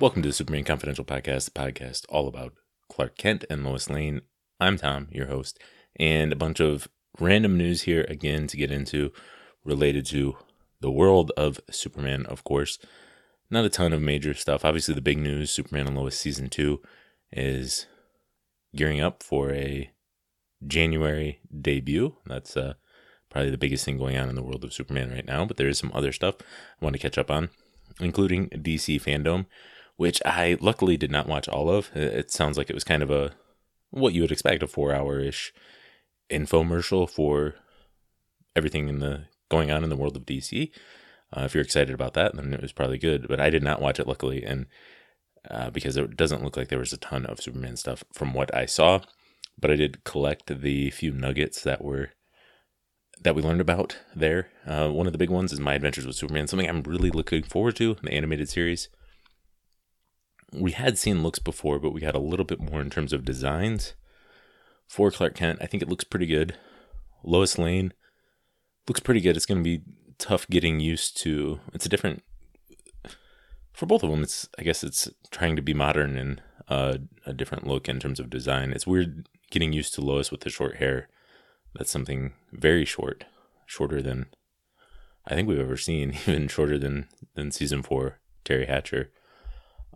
Welcome to the Superman Confidential Podcast, the podcast all about Clark Kent and Lois Lane. I'm Tom, your host, and a bunch of random news here again to get into related to the world of Superman, of course. Not a ton of major stuff. Obviously, the big news Superman and Lois season two is gearing up for a January debut. That's uh, probably the biggest thing going on in the world of Superman right now, but there is some other stuff I want to catch up on, including DC fandom which I luckily did not watch all of. It sounds like it was kind of a what you would expect a four hour ish infomercial for everything in the going on in the world of DC. Uh, if you're excited about that, then it was probably good. But I did not watch it luckily, and uh, because it doesn't look like there was a ton of Superman stuff from what I saw. But I did collect the few nuggets that were that we learned about there. Uh, one of the big ones is My Adventures with Superman, something I'm really looking forward to, the animated series we had seen looks before, but we got a little bit more in terms of designs. For Clark Kent, I think it looks pretty good. Lois Lane looks pretty good. It's going to be tough getting used to. It's a different for both of them. It's I guess it's trying to be modern and uh, a different look in terms of design. It's weird getting used to Lois with the short hair. That's something very short, shorter than I think we've ever seen, even shorter than than season four Teri Hatcher.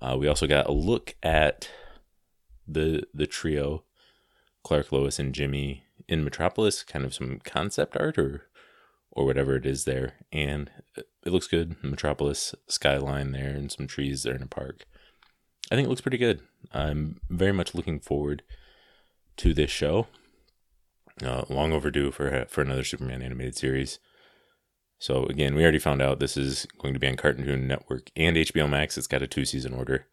Uh, we also got a look at the the trio, Clark, Lois, and Jimmy in Metropolis, kind of some concept art or or whatever it is there, and it looks good. Metropolis skyline there and some trees there in a park. I think it looks pretty good. I'm very much looking forward to this show. Uh, long overdue for for another Superman animated series. So again, we already found out this is going to be on Cartoon Network and HBO Max. It's got a two season order.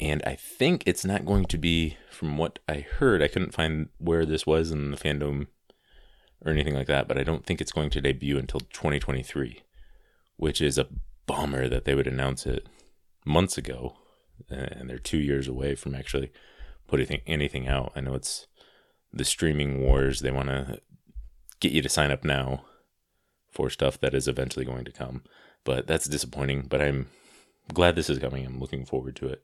And I think it's not going to be, from what I heard, I couldn't find where this was in the fandom or anything like that, but I don't think it's going to debut until 2023, which is a bummer that they would announce it months ago. Uh, and they're two years away from actually putting anything out. I know it's the streaming wars. They want to get you to sign up now for stuff that is eventually going to come. But that's disappointing. But I'm glad this is coming. I'm looking forward to it.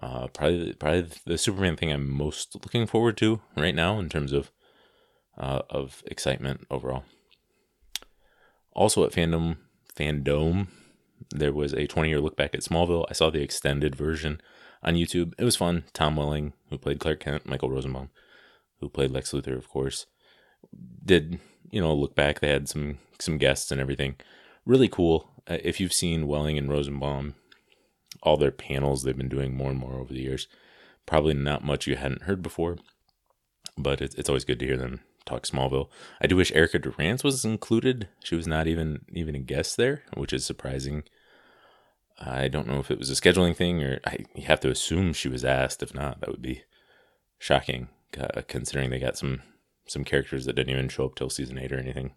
Uh, probably, probably the Superman thing I'm most looking forward to right now in terms of uh, of excitement overall. Also at fandom fandom, there was a 20 year look back at Smallville. I saw the extended version on YouTube. It was fun. Tom Welling, who played Clark Kent, Michael Rosenbaum, who played Lex Luthor, of course, did you know look back. They had some some guests and everything. Really cool. Uh, if you've seen Welling and Rosenbaum, all their panels they've been doing more and more over the years. Probably not much you hadn't heard before, but it's it's always good to hear them talk Smallville. I do wish Erica Durance was included. She was not even even a guest there, which is surprising. I don't know if it was a scheduling thing or I you have to assume she was asked. If not, that would be shocking, uh, considering they got some some characters that didn't even show up till season eight or anything.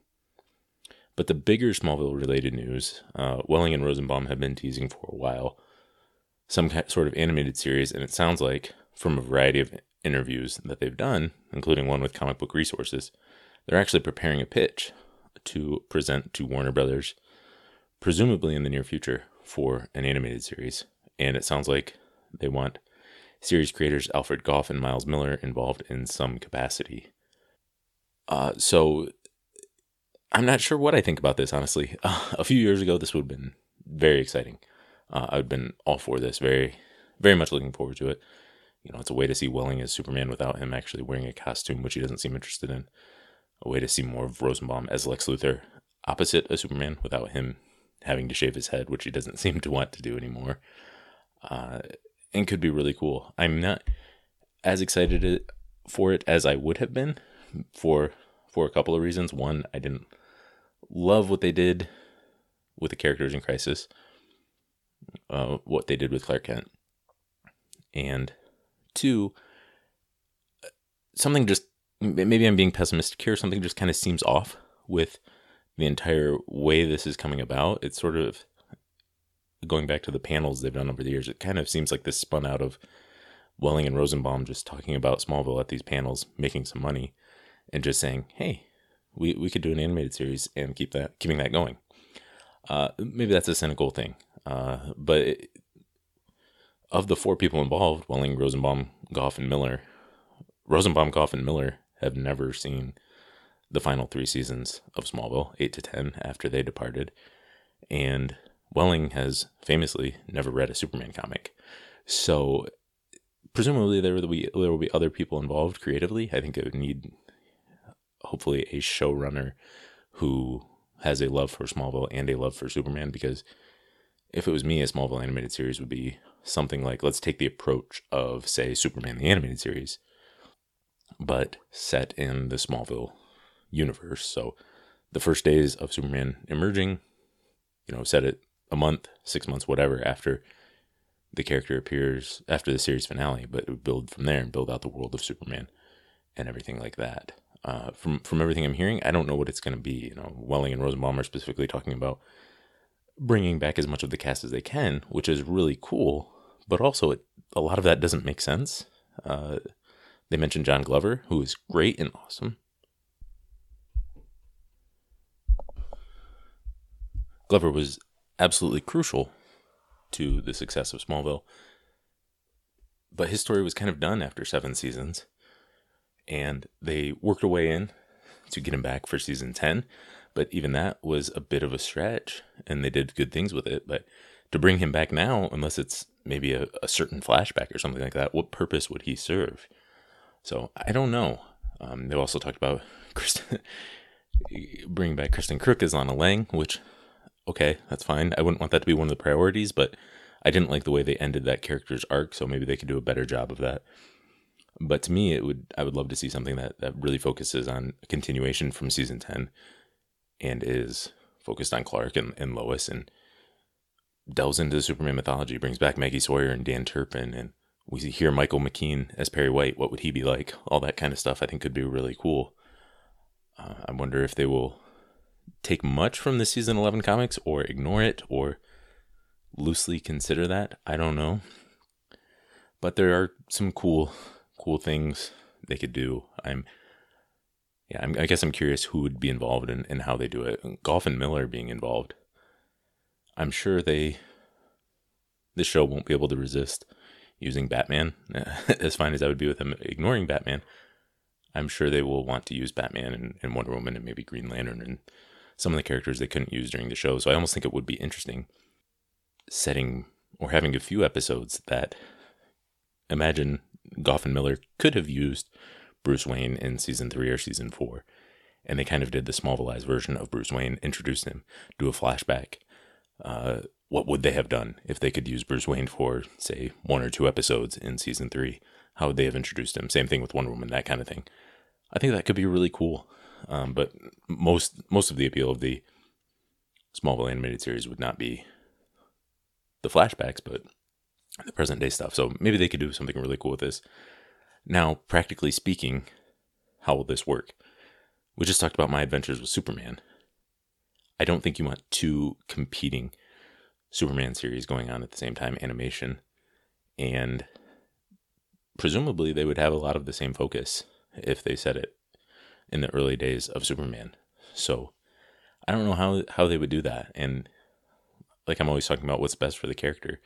But the bigger Smallville related news, uh, Welling and Rosenbaum have been teasing for a while some sort of animated series, and it sounds like from a variety of interviews that they've done, including one with Comic Book Resources, they're actually preparing a pitch to present to Warner Brothers, presumably in the near future, for an animated series. And it sounds like they want series creators Alfred Gough and Miles Millar involved in some capacity. Uh, so I'm not sure what I think about this, honestly. Uh, a few years ago, this would have been very exciting. Uh, I've been all for this, very, very much looking forward to it. You know, it's a way to see Welling as Superman without him actually wearing a costume, which he doesn't seem interested in. A way to see more of Rosenbaum as Lex Luthor opposite a Superman without him having to shave his head, which he doesn't seem to want to do anymore. Uh, and could be really cool. I'm not as excited for it as I would have been for for a couple of reasons. One, I didn't love what they did with the characters in Crisis, uh, what they did with Clark Kent, and two, something just maybe I'm being pessimistic here. Something just kind of seems off with the entire way this is coming about. It's sort of going back to the panels they've done over the years. It kind of seems like this spun out of Welling and Rosenbaum just talking about Smallville at these panels, making some money, and just saying, "Hey, we we could do an animated series and keep that keeping that going." Uh, maybe that's a cynical thing, uh, but it, of the four people involved, Welling, Rosenbaum, Gough, and Millar, Rosenbaum, Gough, and Millar have never seen the final three seasons of Smallville, 8 to 10, after they departed. And Welling has famously never read a Superman comic. So presumably there will be there will be other people involved creatively. I think it would need hopefully a showrunner who has a love for Smallville and a love for Superman because if it was me, a Smallville animated series would be something like let's take the approach of say Superman the animated series but set in the Smallville universe. So the first days of Superman emerging, you know, set it a month, six months, whatever, after the character appears, after the series finale, but it would build from there and build out the world of Superman and everything like that. Uh, from from everything I'm hearing, I don't know what it's going to be. You know, Welling and Rosenbaum are specifically talking about bringing back as much of the cast as they can, which is really cool. But also, it, a lot of that doesn't make sense. Uh, they mentioned John Glover, who is great and awesome. Glover was absolutely crucial to the success of Smallville. But his story was kind of done after seven seasons. And they worked a way in to get him back for season 10. But even that was a bit of a stretch. And they did good things with it. But to bring him back now, unless it's maybe a, a certain flashback or something like that, what purpose would he serve? So I don't know. Um, they also talked about Kristen, bringing back Kristin Kreuk as Lana Lang, which, okay, that's fine. I wouldn't want that to be one of the priorities, but I didn't like the way they ended that character's arc, so maybe they could do a better job of that. But to me, it would I would love to see something that, that really focuses on continuation from season ten, and is focused on Clark and, and Lois and delves into the Superman mythology, brings back Maggie Sawyer and Dan Turpin and we hear Michael McKean as Perry White. What would he be like? All that kind of stuff I think could be really cool. Uh, I wonder if they will take much from the season 11 comics or ignore it or loosely consider that. I don't know. But there are some cool, cool things they could do. I'm, yeah, I'm, i guess I'm curious who would be involved and how they do it. Gough and Millar being involved. I'm sure they, this show won't be able to resist using Batman, as fine as I would be with them ignoring Batman, I'm sure they will want to use Batman and, and, Wonder Woman and maybe Green Lantern and some of the characters they couldn't use during the show. So I almost think it would be interesting setting or having a few episodes that imagine And Millar could have used Bruce Wayne in season three or season four. And they kind of did the Smallvilleized version of Bruce Wayne, introduced him, do a flashback, uh, what would they have done if they could use Bruce Wayne for, say, one or two episodes in season three? How would they have introduced him? Same thing with Wonder Woman, that kind of thing. I think that could be really cool. Um, but most most of the appeal of the Smallville animated series would not be the flashbacks, but the present day stuff. So maybe they could do something really cool with this. Now, practically speaking, how will this work? We just talked about my adventures with Superman. I don't think you want two competing Superman series going on at the same time, animation, and presumably they would have a lot of the same focus if they said it in the early days of Superman. So I don't know how how they would do that. And like I'm always talking about what's best for the character.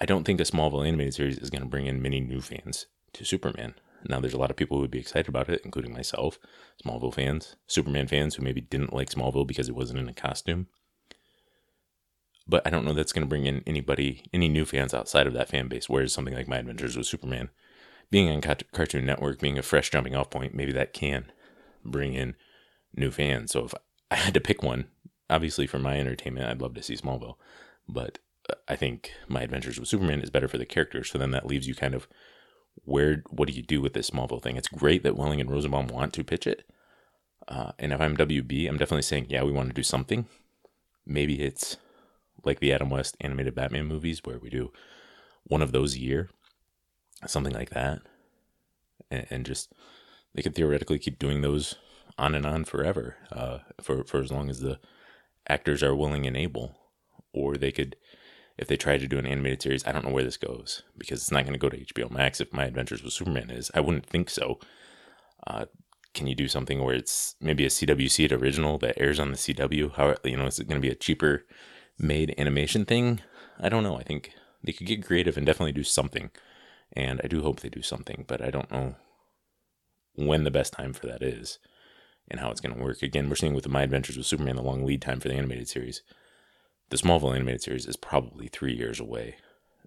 I don't think a Smallville animated series is going to bring in many new fans to Superman. Now, there's a lot of people who would be excited about it, including myself, Smallville fans, Superman fans who maybe didn't like Smallville because it wasn't in a costume but I don't know that's going to bring in anybody, any new fans outside of that fan base. Whereas something like My Adventures with Superman, being on Cartoon Network, being a fresh jumping off point, maybe that can bring in new fans. So if I had to pick one, obviously for my entertainment, I'd love to see Smallville, but I think My Adventures with Superman is better for the characters. So then that leaves you kind of where, what do you do with this Smallville thing? It's great that Welling and Rosenbaum want to pitch it. Uh, and if I'm WB, I'm definitely saying, yeah, we want to do something. Maybe it's like the Adam West animated Batman movies, where we do one of those a year, something like that, and, and just they could theoretically keep doing those on and on forever, uh, for for as long as the actors are willing and able, or they could. If they try to do an animated series, I don't know where this goes because it's not going to go to HBO Max. If My Adventures with Superman is, I wouldn't think so. Uh, can you do something where it's maybe a CWC original that airs on the CW? How you know is it going to be a cheaper made animation thing, I don't know. I think they could get creative and definitely do something. And I do hope they do something, but I don't know when the best time for that is and how it's going to work. Again, we're seeing with the My Adventures with Superman the long lead time for the animated series. The Smallville animated series is probably three years away,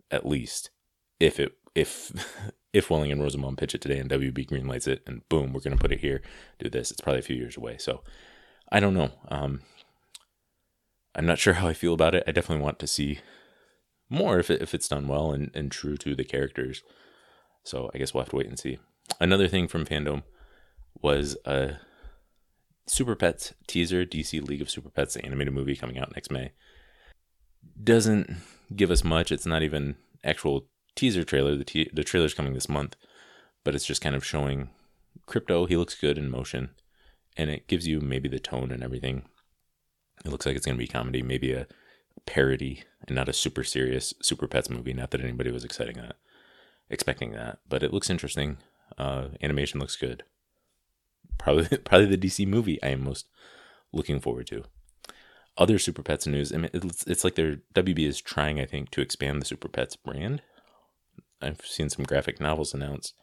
at least. If it if if Welling and Rosenbaum pitch it today and WB greenlights it and boom, we're to put it here, do this. It's probably a few years away. So I don't know. Um, I'm not sure how I feel about it. I definitely want to see more if it, if it's done well and, and true to the characters. So I guess we'll have to wait and see. Another thing from fandom was a Super Pets teaser, DC League of Super Pets, the animated movie coming out next May. Doesn't give us much. It's not even actual teaser trailer. The te- the trailer's coming this month, but it's just kind of showing Krypto. He looks good in motion, and it gives you maybe the tone and everything. It looks like it's going to be comedy, maybe a parody, and not a super serious Super Pets movie. Not that anybody was exciting that, expecting that, but it looks interesting. Uh, animation looks good. Probably, probably the DC movie I am most looking forward to. Other Super Pets news. I mean, it's, it's like their WB is trying, I think, to expand the Super Pets brand. I've seen some graphic novels announced.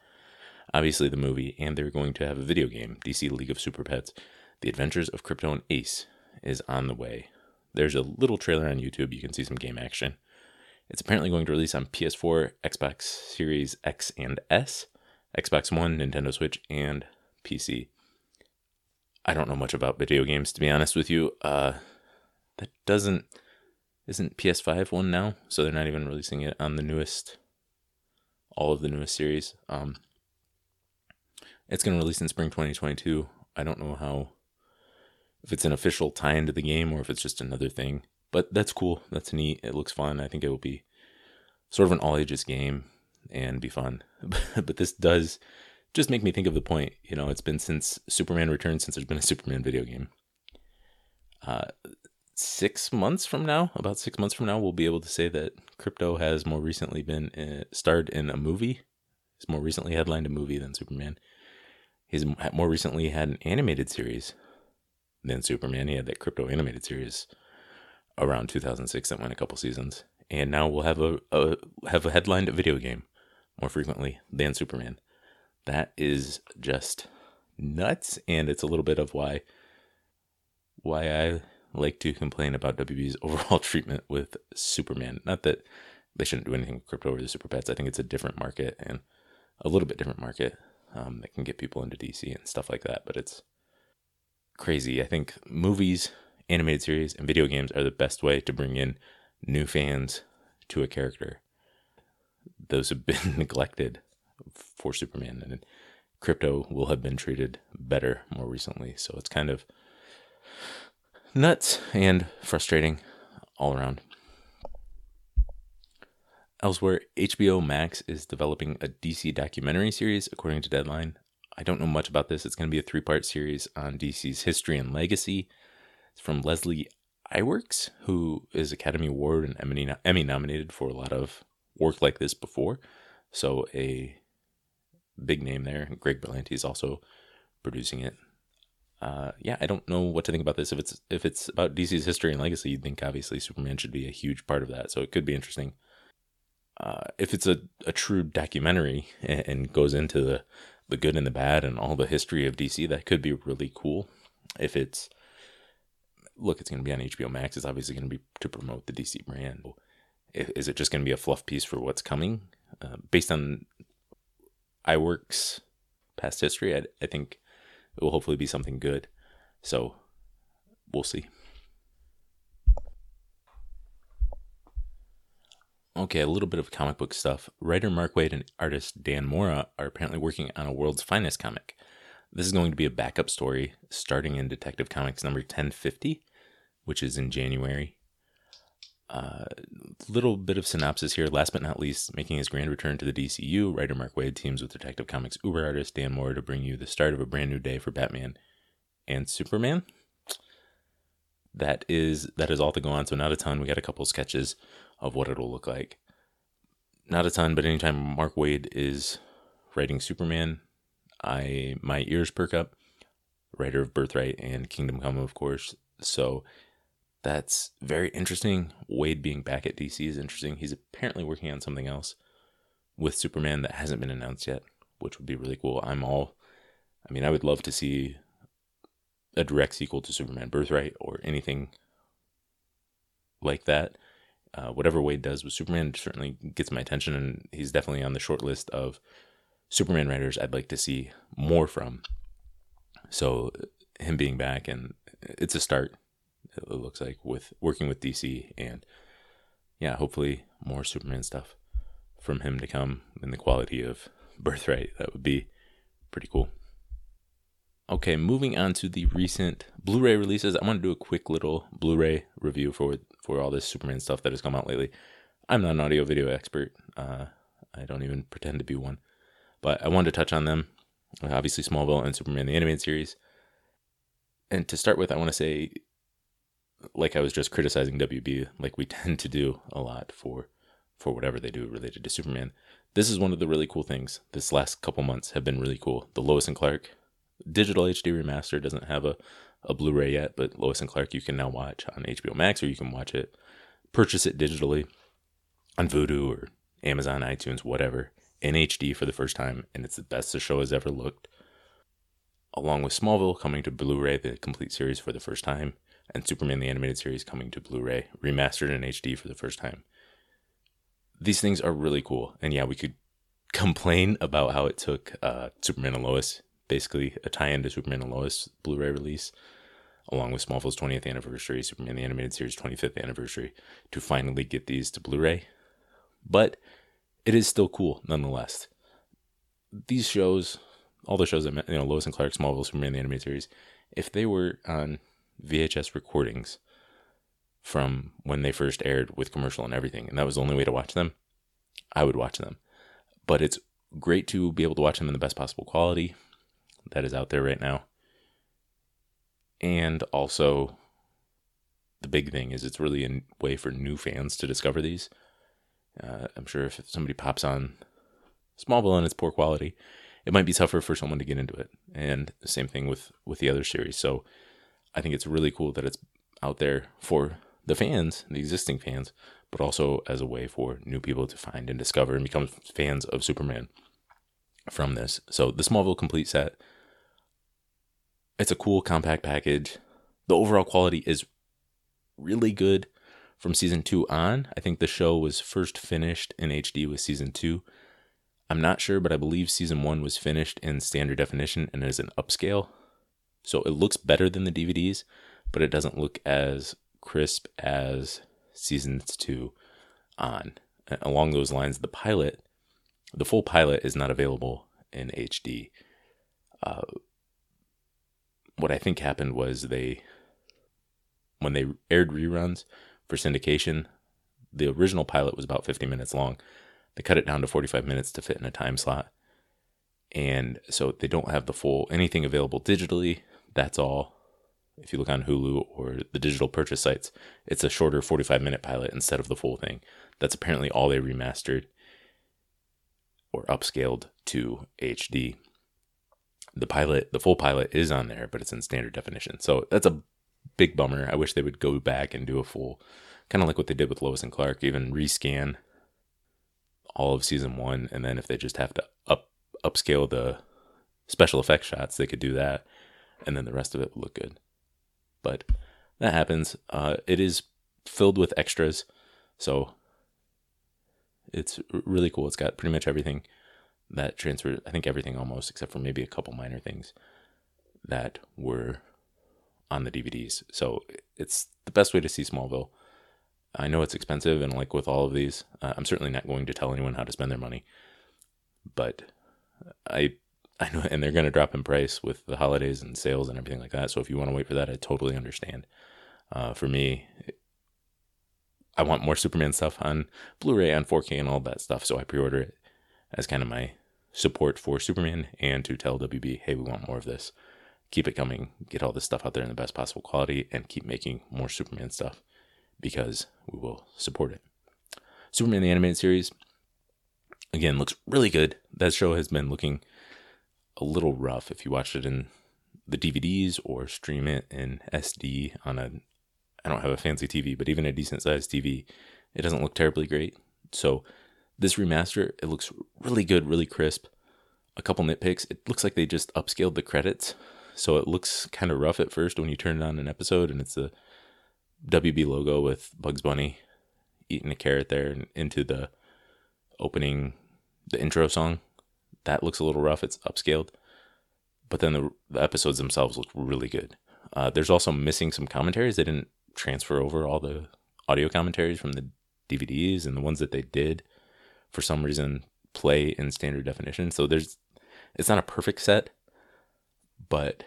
Obviously, the movie, and they're going to have a video game, DC League of Super Pets. The Adventures of Krypto and Ace is on the way. There's a little trailer on YouTube. You can see some game action. It's apparently going to release on PS4, Xbox Series X and S, Xbox One, Nintendo Switch, and PC. I don't know much about video games to be honest with you. Uh, that doesn't isn't PS5 one now, so they're not even releasing it on the newest, all of the newest series. Um, it's going to release in spring 2022. I don't know how if it's an official tie into the game or if it's just another thing. But that's cool. That's neat. It looks fun. I think it will be sort of an all ages game and be fun. but this does just make me think of the point. You know, it's been since Superman Returns since there's been a Superman video game. Uh, six months from now, about six months from now, we'll be able to say that Krypto has more recently been uh, starred in a movie. He's more recently headlined a movie than Superman. He's more recently had an animated series than Superman. He had that Krypto animated series around 2006 that went a couple seasons, and now we'll have a, a have a headlined video game more frequently than Superman. That is just nuts, and it's a little bit of why why I like to complain about WB's overall treatment with Superman. Not that they shouldn't do anything with Krypto or the Super Pets. I think it's a different market and a little bit different market um, that can get people into DC and stuff like that. But it's crazy. I think movies, animated series, and video games are the best way to bring in new fans to a character. Those have been neglected for Superman, and Krypto will have been treated better more recently. So it's kind of nuts and frustrating all around. Elsewhere, HBO Max is developing a DC documentary series, according to Deadline. I don't know much about this. It's going to be a three part series on DC's history and legacy. It's from Leslie Iwerks, who is Academy Award and Emmy, Emmy nominated for a lot of work like this before. So, a big name there. Greg Berlanti is also producing it. Uh, yeah, I don't know what to think about this. If it's if it's about DC's history and legacy, you'd think obviously Superman should be a huge part of that. So it could be interesting. Uh, if it's a, a true documentary and, and, goes into the the good and the bad and all the history of DC, that could be really cool. If it's look, it's going to be on HBO Max. It's obviously going to be to promote the DC brand. Is it just going to be a fluff piece for what's coming? Uh, based on Iwerks' past history, I, I think it will hopefully be something good. So we'll see. Okay, a little bit of comic book stuff. Writer Mark Waid and artist Dan Mora are apparently working on a world's finest comic. This is going to be a backup story starting in Detective Comics number 1050, which is in January. Uh, little bit of synopsis here. Last but not least, making his grand return to the DCU, writer Mark Waid teams with Detective Comics uber artist Dan Mora to bring you the start of a brand new day for Batman and Superman. That is that is all to go on. So not a ton. We got a couple sketches of what it'll look like. Not a ton, but anytime Mark Waid is writing Superman, I my ears perk up. Writer of Birthright and Kingdom Come, of course. So That's very interesting. Waid being back at DC is interesting. He's apparently working on something else with Superman that hasn't been announced yet, which would be really cool. I'm all, I mean, I would love to see a direct sequel to Superman Birthright or anything like that. Uh, whatever Waid does with Superman certainly gets my attention, and he's definitely on the short list of Superman writers I'd like to see more from. So, him being back, and it's a start, it looks like, with working with DC, and yeah, hopefully more Superman stuff from him to come in the quality of Birthright. That would be pretty cool. Okay, moving on to the recent Blu-ray releases. I want to do a quick little Blu-ray review for for all this Superman stuff that has come out lately. I'm not an audio video expert. Uh, I don't even pretend to be one, but I wanted to touch on them. Obviously, Smallville and Superman the animated series. And to start with, I want to say, like I was just criticizing WB, like we tend to do a lot for for whatever they do related to Superman. This is one of the really cool things. This last couple months have been really cool. The Lois and Clark digital HD remaster doesn't have a, a Blu-ray yet, but Lois and Clark you can now watch on HBO Max or you can watch it, purchase it digitally on Vudu or Amazon, iTunes, whatever, in HD for the first time, and it's the best the show has ever looked. Along with Smallville coming to Blu-ray, the complete series for the first time, and Superman the animated series coming to Blu-ray, remastered in HD for the first time. These things are really cool, and yeah, we could complain about how it took uh, Superman and Lois basically a tie-in to Superman and Lois Blu-ray release, along with Smallville's 20th anniversary, Superman the Animated Series 25th anniversary, to finally get these to Blu-ray. But it is still cool nonetheless. These shows, all the shows that, you know, Lois and Clark, Smallville, Superman the Animated Series, if they were on VHS recordings from when they first aired with commercial and everything, and that was the only way to watch them, I would watch them. But it's great to be able to watch them in the best possible quality that is out there right now. And also, the big thing is it's really a way for new fans to discover these. Uh, I'm sure if somebody pops on Smallville and it's poor quality, it might be tougher for someone to get into it. And the same thing with with the other series. So I think it's really cool that it's out there for the fans, the existing fans, but also as a way for new people to find and discover and become fans of Superman from this. So the Smallville complete set it's a cool compact package. The overall quality is really good from season two on. I think the show was first finished in HD with season two. I'm not sure, but I believe season one was finished in standard definition and is an upscale. So it looks better than the DVDs, but it doesn't look as crisp as season two on. Along those lines, the pilot, the full pilot is not available in HD. Uh, what I think happened was they, when they aired reruns for syndication, the original pilot was about 50 minutes long. They cut it down to 45 minutes to fit in a time slot. And so they don't have the full anything available digitally. That's all. If you look on Hulu or the digital purchase sites, it's a shorter 45 minute pilot instead of the full thing. That's apparently all they remastered or upscaled to HD the pilot, the full pilot is on there, but it's in standard definition. So that's a big bummer. I wish they would go back and do a full, kind of like what they did with Lois and Clark, even rescan all of season one, and then if they just have to up upscale the special effects shots, they could do that, and then the rest of it would look good. But that happens. Uh, it is filled with extras, so it's really cool. It's got pretty much everything that transferred, I think everything almost, except for maybe a couple minor things that were on the DVDs. So it's the best way to see Smallville. I know it's expensive, and like with all of these, uh, I'm certainly not going to tell anyone how to spend their money. But I, I know, and they're going to drop in price with the holidays and sales and everything like that. So if you want to wait for that, I totally understand. Uh, for me, I want more Superman stuff on Blu-ray, on 4K, and all that stuff. So I pre-order it as kind of my support for Superman and to tell WB, hey, we want more of this. Keep it coming. Get all this stuff out there in the best possible quality and keep making more Superman stuff because we will support it. Superman the Animated Series, again, looks really good. That show has been looking a little rough if you watch it in the DVDs or stream it in SD on a I don't have a fancy TV, but even a decent sized TV, it doesn't look terribly great. So this remaster, it looks really good, really crisp. A couple nitpicks. It looks like they just upscaled the credits. So it looks kind of rough at first when you turn it on an episode and it's a WB logo with Bugs Bunny eating a carrot there and into the opening, the intro song. That looks a little rough. It's upscaled. But then the, the episodes themselves look really good. Uh, there's also missing some commentaries. They didn't transfer over all the audio commentaries from the DVDs and the ones that they did for some reason play in standard definition. So there's it's not a perfect set, but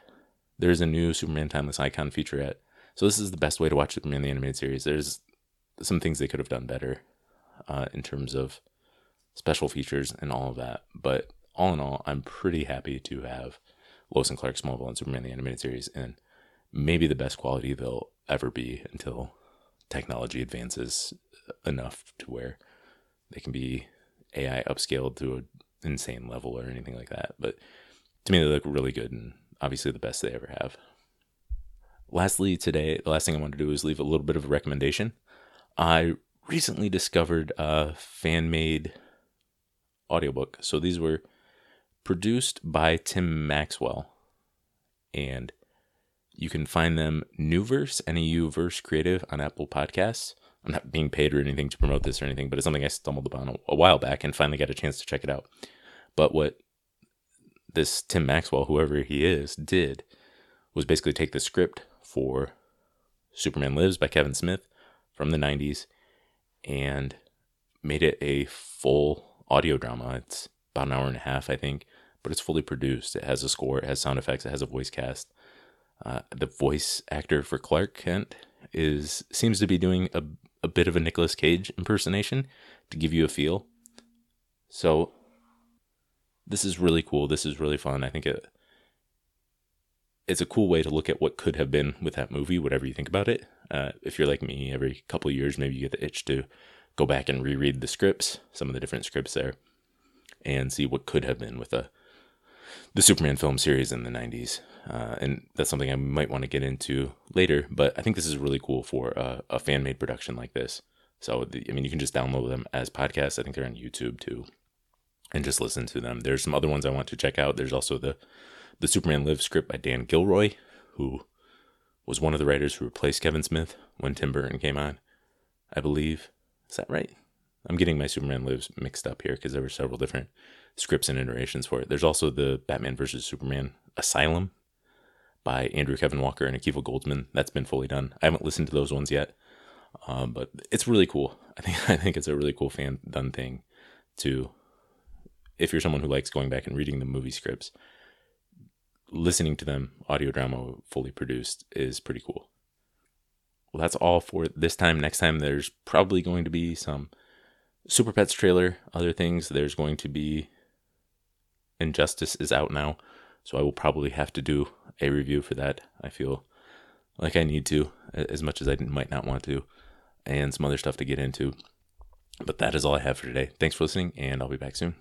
there's a new Superman Timeless Icon featurette. So this is the best way to watch Superman the animated series. There's some things they could have done better uh, in terms of special features and all of that. But all in all, I'm pretty happy to have Lois and Clark Smallville and Superman the animated series and maybe the best quality they'll ever be until technology advances enough to where they can be AI upscaled to an insane level or anything like that. But to me, they look really good and obviously the best they ever have. Lastly, today, the last thing I want to do is leave a little bit of a recommendation. I recently discovered a fan made audiobook. So these were produced by Tim Maxwell. And you can find them Neuverse, N-E-U Verse Creative on Apple Podcasts. I'm not being paid or anything to promote this or anything, but it's something I stumbled upon a, a while back and finally got a chance to check it out. But what this Tim Maxwell, whoever he is, did was basically take the script for Superman Lives by Kevin Smith from the 90s and made it a full audio drama. It's about an hour and a half, I think, but it's fully produced. It has a score, it has sound effects, it has a voice cast. Uh, the voice actor for Clark Kent is seems to be doing a, a bit of a Nicolas Cage impersonation to give you a feel. So this is really cool. This is really fun. I think it it's a cool way to look at what could have been with that movie, whatever you think about it. Uh, if you're like me, every couple years, maybe you get the itch to go back and reread the scripts, some of the different scripts there, and see what could have been with a the Superman film series in the 90s. Uh, and that's something I might want to get into later, but I think this is really cool for a, fan made production like this. So, the, I mean, you can just download them as podcasts. I think they're on YouTube too, and just listen to them. There's some other ones I want to check out. There's also the the Superman Live script by Dan Gilroy, who was one of the writers who replaced Kevin Smith when Tim Burton came on. I believe. Is that right? I'm getting my Superman Lives mixed up here because there were several different scripts and iterations for it. There's also the Batman versus Superman Asylum by Andrew Kevin Walker and Akiva Goldsman. That's been fully done. I haven't listened to those ones yet, um, but it's really cool. I think I think it's a really cool fan done thing to if you're someone who likes going back and reading the movie scripts, listening to them audio drama fully produced is pretty cool. Well, that's all for this time. Next time, there's probably going to be some Super Pets trailer, other things. There's going to be Injustice is out now, so I will probably have to do a review for that. I feel like I need to, as much as I might not want to, and some other stuff to get into. But that is all I have for today. Thanks for listening, and I'll be back soon.